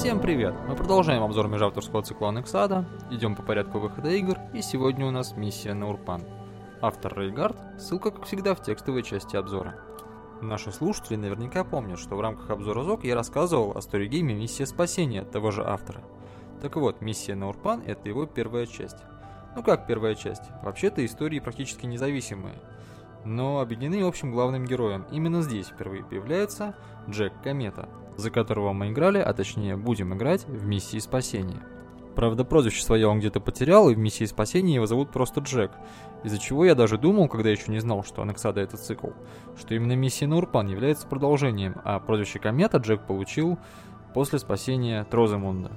Всем привет! Мы продолжаем обзор межавторского цикла Анексада, идем по порядку выхода игр, и сегодня у нас миссия на Урпан. Автор Рейгард, ссылка, как всегда, в текстовой части обзора. Наши слушатели наверняка помнят, что в рамках обзора ЗОК я рассказывал о сторигейме «Миссия спасения» того же автора. Так вот, миссия на Урпан – это его первая часть. Ну как первая часть? Вообще-то истории практически независимые, но объединены общим главным героем. Именно здесь впервые появляется Джек Комета, за которого мы играли, а точнее будем играть в миссии спасения. Правда, прозвище свое он где-то потерял, и в миссии спасения его зовут просто Джек. Из-за чего я даже думал, когда еще не знал, что Анексада это цикл, что именно миссия на Урпан является продолжением, а прозвище Комета Джек получил после спасения Троземунда.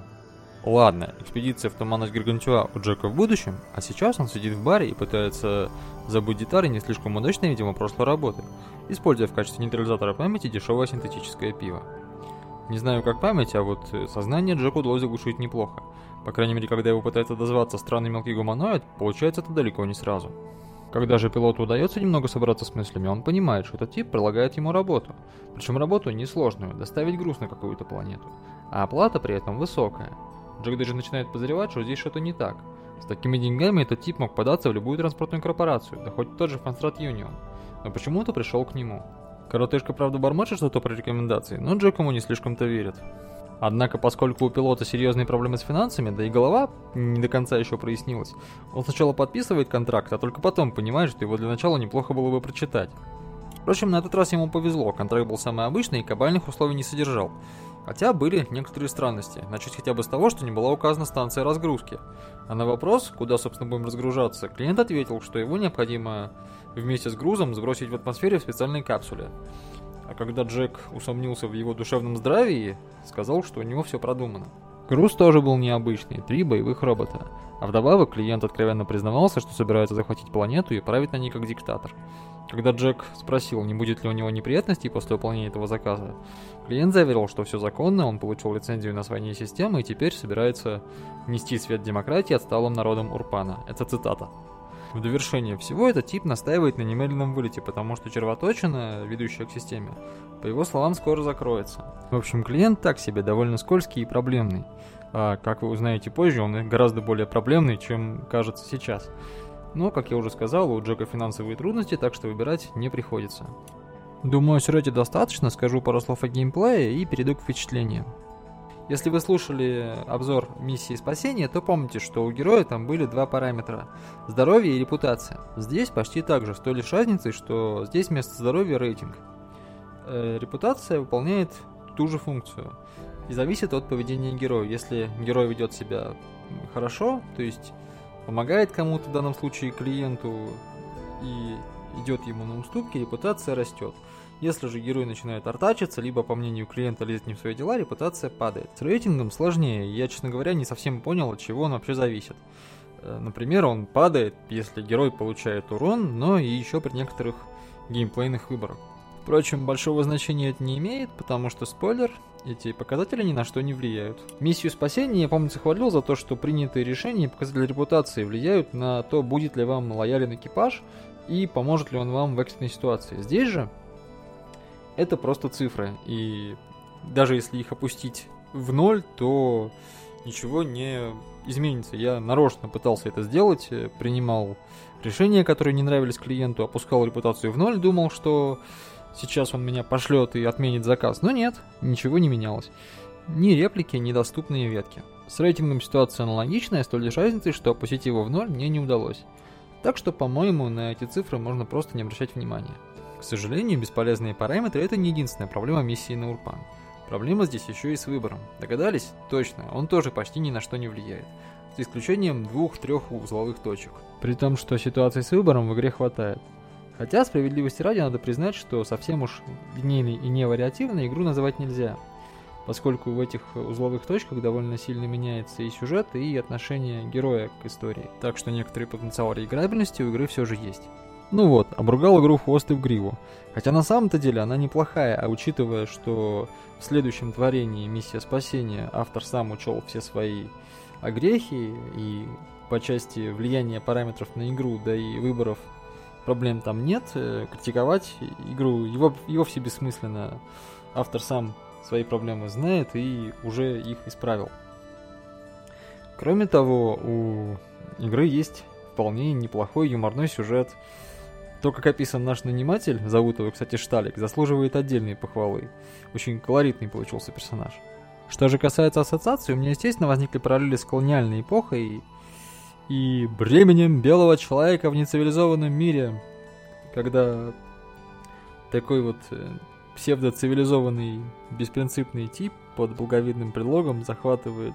Ладно, экспедиция в туманность Гаргантюа у Джека в будущем, а сейчас он сидит в баре и пытается забыть детали не слишком удачной, видимо, прошлой работы, используя в качестве нейтрализатора памяти дешевое синтетическое пиво. Не знаю как память, а вот сознание Джеку удалось заглушить неплохо. По крайней мере, когда его пытается дозваться странный мелкий гуманоид, получается это далеко не сразу. Когда же пилоту удается немного собраться с мыслями, он понимает, что этот тип предлагает ему работу. Причем работу несложную, доставить груз на какую-то планету. А оплата при этом высокая. Джек даже начинает подозревать, что здесь что-то не так. С такими деньгами этот тип мог податься в любую транспортную корпорацию, да хоть тот же Фанстрат Юнион. Но почему-то пришел к нему. Коротышка, правда, бормочет что-то про рекомендации, но Джек ему не слишком-то верит. Однако, поскольку у пилота серьезные проблемы с финансами, да и голова не до конца еще прояснилась, он сначала подписывает контракт, а только потом понимает, что его для начала неплохо было бы прочитать. Впрочем, на этот раз ему повезло, контракт был самый обычный и кабальных условий не содержал. Хотя были некоторые странности. Начать хотя бы с того, что не была указана станция разгрузки. А на вопрос, куда, собственно, будем разгружаться, клиент ответил, что его необходимо вместе с грузом сбросить в атмосфере в специальной капсуле. А когда Джек усомнился в его душевном здравии, сказал, что у него все продумано. Груз тоже был необычный, три боевых робота. А вдобавок клиент откровенно признавался, что собирается захватить планету и править на ней как диктатор. Когда Джек спросил, не будет ли у него неприятностей после выполнения этого заказа, клиент заверил, что все законно, он получил лицензию на освоение системы и теперь собирается нести свет демократии отсталым народам Урпана. Это цитата. В довершение всего этот тип настаивает на немедленном вылете, потому что червоточина, ведущая к системе, по его словам, скоро закроется. В общем, клиент так себе, довольно скользкий и проблемный. А, как вы узнаете позже, он гораздо более проблемный, чем кажется сейчас. Но, как я уже сказал, у Джека финансовые трудности, так что выбирать не приходится. Думаю, о сюжете достаточно, скажу пару слов о геймплее и перейду к впечатлениям. Если вы слушали обзор миссии спасения, то помните, что у героя там были два параметра – здоровье и репутация. Здесь почти так же, с той лишь разницей, что здесь вместо здоровья рейтинг. Э, репутация выполняет ту же функцию и зависит от поведения героя. Если герой ведет себя хорошо, то есть помогает кому-то, в данном случае клиенту, и идет ему на уступки, репутация растет. Если же герой начинает артачиться, либо, по мнению клиента, лезет не в свои дела, репутация падает. С рейтингом сложнее, я, честно говоря, не совсем понял, от чего он вообще зависит. Э, например, он падает, если герой получает урон, но и еще при некоторых геймплейных выборах. Впрочем, большого значения это не имеет, потому что, спойлер, эти показатели ни на что не влияют. Миссию спасения я, помнится, хвалил за то, что принятые решения и показатели репутации влияют на то, будет ли вам лоялен экипаж и поможет ли он вам в экстренной ситуации. Здесь же это просто цифры. И даже если их опустить в ноль, то ничего не изменится. Я нарочно пытался это сделать, принимал решения, которые не нравились клиенту, опускал репутацию в ноль, думал, что сейчас он меня пошлет и отменит заказ. Но нет, ничего не менялось. Ни реплики, ни доступные ветки. С рейтингом ситуация аналогичная, с той лишь разницей, что опустить его в ноль мне не удалось. Так что, по-моему, на эти цифры можно просто не обращать внимания. К сожалению, бесполезные параметры это не единственная проблема миссии на Урпан. Проблема здесь еще и с выбором. Догадались? Точно, он тоже почти ни на что не влияет. За исключением двух-трех узловых точек. При том, что ситуации с выбором в игре хватает. Хотя, справедливости ради, надо признать, что совсем уж линейной и невариативной игру называть нельзя. Поскольку в этих узловых точках довольно сильно меняется и сюжет, и отношение героя к истории. Так что некоторый потенциал реиграбельности у игры все же есть. Ну вот, обругал игру хвост и в гриву. Хотя на самом-то деле она неплохая, а учитывая, что в следующем творении «Миссия спасения» автор сам учел все свои огрехи и по части влияния параметров на игру, да и выборов проблем там нет, э, критиковать игру его, его все бессмысленно. Автор сам свои проблемы знает и уже их исправил. Кроме того, у игры есть вполне неплохой юморной сюжет. То, как описан наш наниматель, зовут его, кстати, Шталик, заслуживает отдельной похвалы. Очень колоритный получился персонаж. Что же касается ассоциации, у меня, естественно, возникли параллели с колониальной эпохой и бременем белого человека в нецивилизованном мире, когда такой вот э, псевдоцивилизованный беспринципный тип под благовидным предлогом захватывает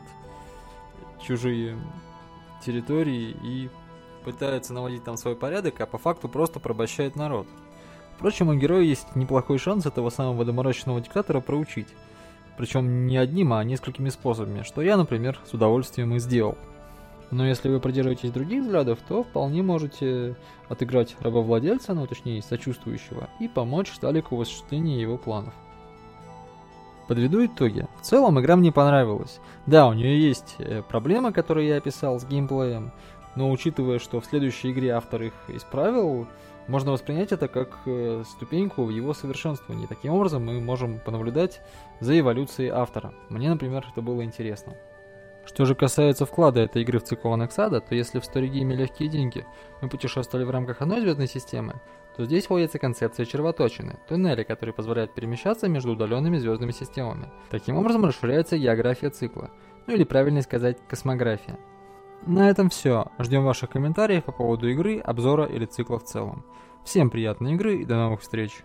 чужие территории и пытается наводить там свой порядок, а по факту просто порабощает народ. Впрочем, у героя есть неплохой шанс этого самого доморощенного диктатора проучить. Причем не одним, а несколькими способами, что я, например, с удовольствием и сделал. Но если вы придерживаетесь других взглядов, то вполне можете отыграть рабовладельца, ну точнее сочувствующего, и помочь Сталику в осуществлении его планов. Подведу итоги. В целом игра мне понравилась. Да, у нее есть э, проблемы, которые я описал с геймплеем, но учитывая, что в следующей игре автор их исправил, можно воспринять это как э, ступеньку в его совершенствовании. Таким образом мы можем понаблюдать за эволюцией автора. Мне, например, это было интересно. Что же касается вклада этой игры в цикл Анексада, то если в сторигейме легкие деньги мы путешествовали в рамках одной звездной системы, то здесь вводится концепция червоточины, туннели, которые позволяют перемещаться между удаленными звездными системами. Таким образом расширяется география цикла, ну или правильно сказать, космография. На этом все. Ждем ваших комментариев по поводу игры, обзора или цикла в целом. Всем приятной игры и до новых встреч!